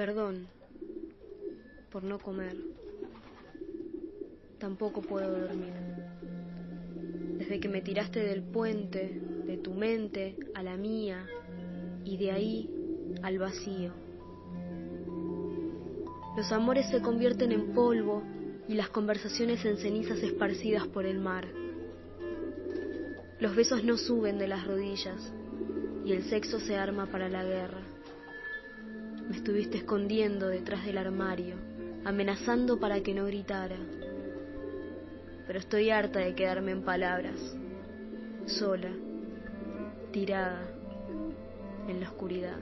Perdón por no comer. Tampoco puedo dormir. Desde que me tiraste del puente, de tu mente a la mía, y de ahí al vacío. Los amores se convierten en polvo y las conversaciones en cenizas esparcidas por el mar. Los besos no suben de las rodillas y el sexo se arma para la guerra. Me estuviste escondiendo detrás del armario, amenazando para que no gritara. Pero estoy harta de quedarme en palabras, sola, tirada en la oscuridad.